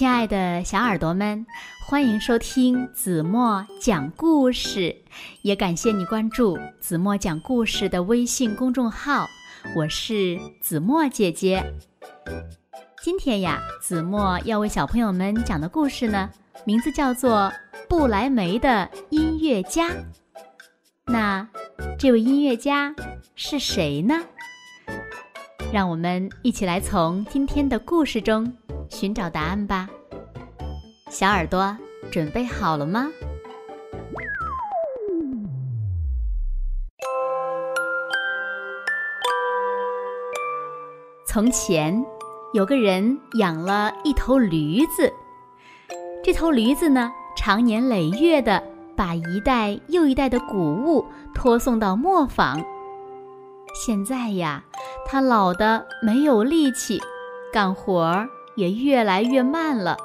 亲爱的小耳朵们，欢迎收听子墨讲故事，也感谢你关注子墨讲故事的微信公众号。我是子墨姐姐。今天呀，子墨要为小朋友们讲的故事呢，名字叫做《不来梅的音乐家》。那这位音乐家是谁呢？让我们一起来从今天的故事中寻找答案吧。小耳朵准备好了吗？从前有个人养了一头驴子，这头驴子呢，常年累月的把一代又一代的谷物拖送到磨坊。现在呀。它老的没有力气，干活儿也越来越慢了。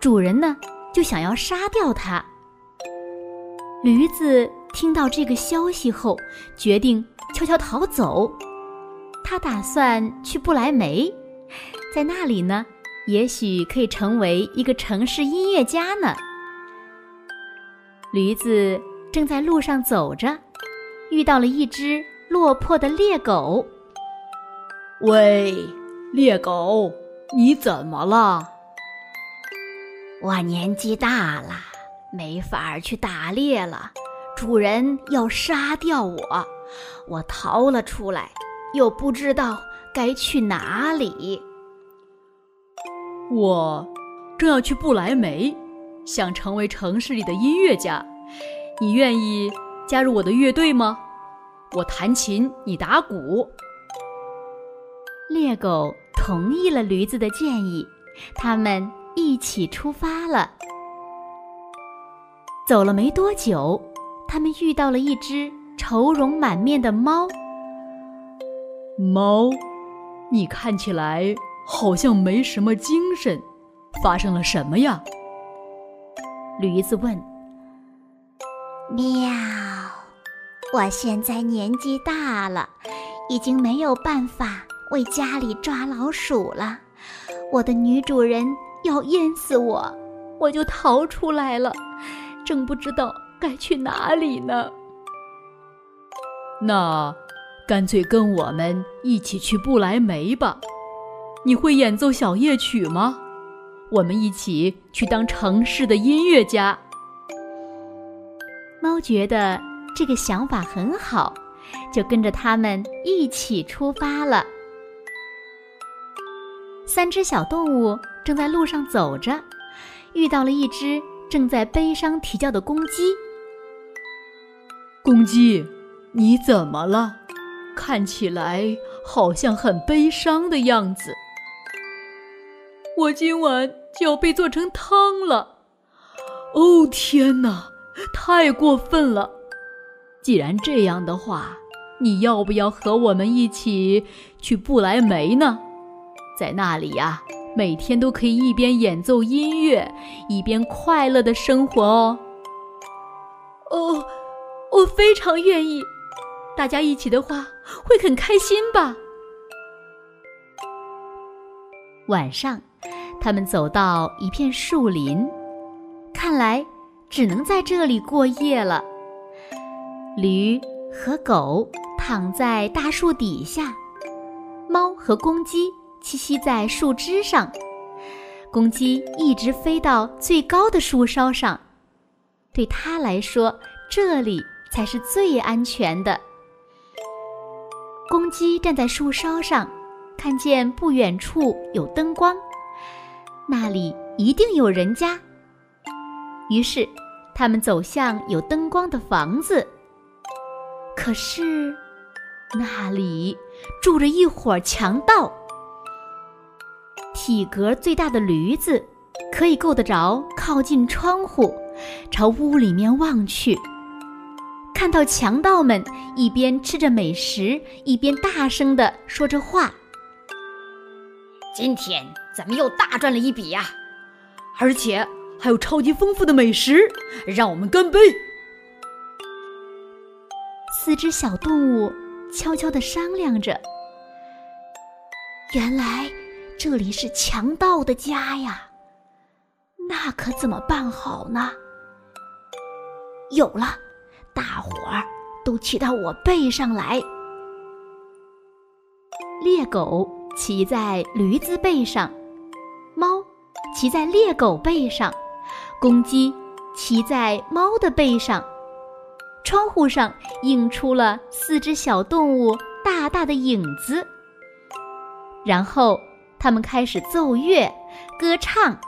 主人呢，就想要杀掉它。驴子听到这个消息后，决定悄悄逃走。他打算去不来梅，在那里呢，也许可以成为一个城市音乐家呢。驴子正在路上走着，遇到了一只落魄的猎狗。喂，猎狗，你怎么了？我年纪大了，没法去打猎了。主人要杀掉我，我逃了出来，又不知道该去哪里。我正要去不来梅，想成为城市里的音乐家。你愿意加入我的乐队吗？我弹琴，你打鼓。猎狗同意了驴子的建议，他们一起出发了。走了没多久，他们遇到了一只愁容满面的猫。猫，你看起来好像没什么精神，发生了什么呀？驴子问。喵，我现在年纪大了，已经没有办法。为家里抓老鼠了，我的女主人要淹死我，我就逃出来了，正不知道该去哪里呢。那，干脆跟我们一起去不来梅吧。你会演奏小夜曲吗？我们一起去当城市的音乐家。猫觉得这个想法很好，就跟着他们一起出发了。三只小动物正在路上走着，遇到了一只正在悲伤啼叫的公鸡。公鸡，你怎么了？看起来好像很悲伤的样子。我今晚就要被做成汤了。哦天哪，太过分了！既然这样的话，你要不要和我们一起去不来梅呢？在那里呀，每天都可以一边演奏音乐，一边快乐的生活哦。哦，我非常愿意，大家一起的话会很开心吧。晚上，他们走到一片树林，看来只能在这里过夜了。驴和狗躺在大树底下，猫和公鸡。栖息在树枝上，公鸡一直飞到最高的树梢上，对它来说，这里才是最安全的。公鸡站在树梢上，看见不远处有灯光，那里一定有人家。于是，他们走向有灯光的房子。可是，那里住着一伙强盗。体格最大的驴子，可以够得着靠近窗户，朝屋里面望去，看到强盗们一边吃着美食，一边大声的说着话。今天咱们又大赚了一笔呀，而且还有超级丰富的美食，让我们干杯！四只小动物悄悄的商量着，原来。这里是强盗的家呀！那可怎么办好呢？有了，大伙儿都骑到我背上来。猎狗骑在驴子背上，猫骑在猎狗背上，公鸡骑在猫的背上。窗户上映出了四只小动物大大的影子。然后他们开始奏乐、歌唱。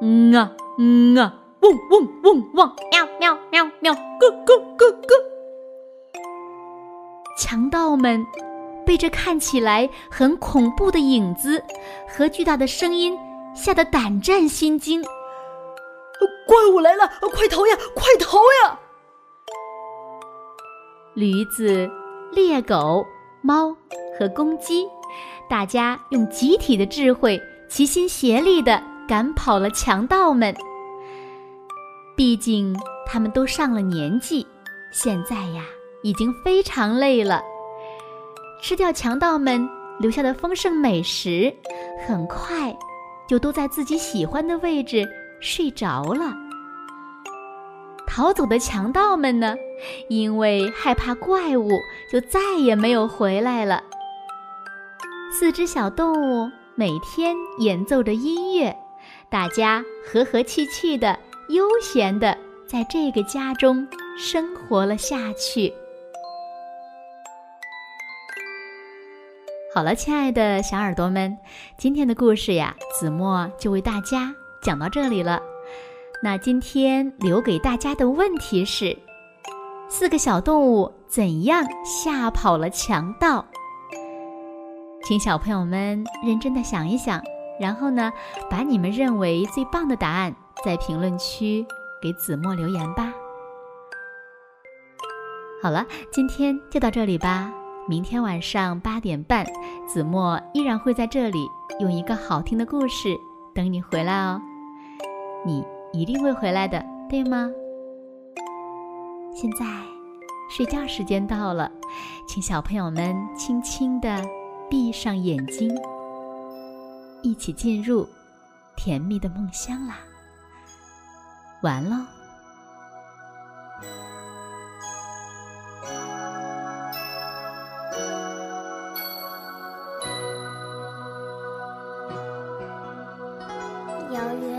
嗯啊，嗯啊，嗡嗡嗡嗡，喵喵喵喵，咯咯咯咯。强盗们被这看起来很恐怖的影子和巨大的声音吓得胆战心惊。怪物来了，快逃呀，快逃呀！驴子、猎狗、猫和公鸡，大家用集体的智慧，齐心协力的赶跑了强盗们。毕竟他们都上了年纪，现在呀已经非常累了。吃掉强盗们留下的丰盛美食，很快就都在自己喜欢的位置睡着了。逃走的强盗们呢？因为害怕怪物，就再也没有回来了。四只小动物每天演奏着音乐，大家和和气气的、悠闲的在这个家中生活了下去。好了，亲爱的小耳朵们，今天的故事呀，子墨就为大家讲到这里了。那今天留给大家的问题是：四个小动物怎样吓跑了强盗？请小朋友们认真的想一想，然后呢，把你们认为最棒的答案在评论区给子墨留言吧。好了，今天就到这里吧。明天晚上八点半，子墨依然会在这里用一个好听的故事等你回来哦。你。一定会回来的，对吗？现在睡觉时间到了，请小朋友们轻轻的闭上眼睛，一起进入甜蜜的梦乡啦。完喽。遥远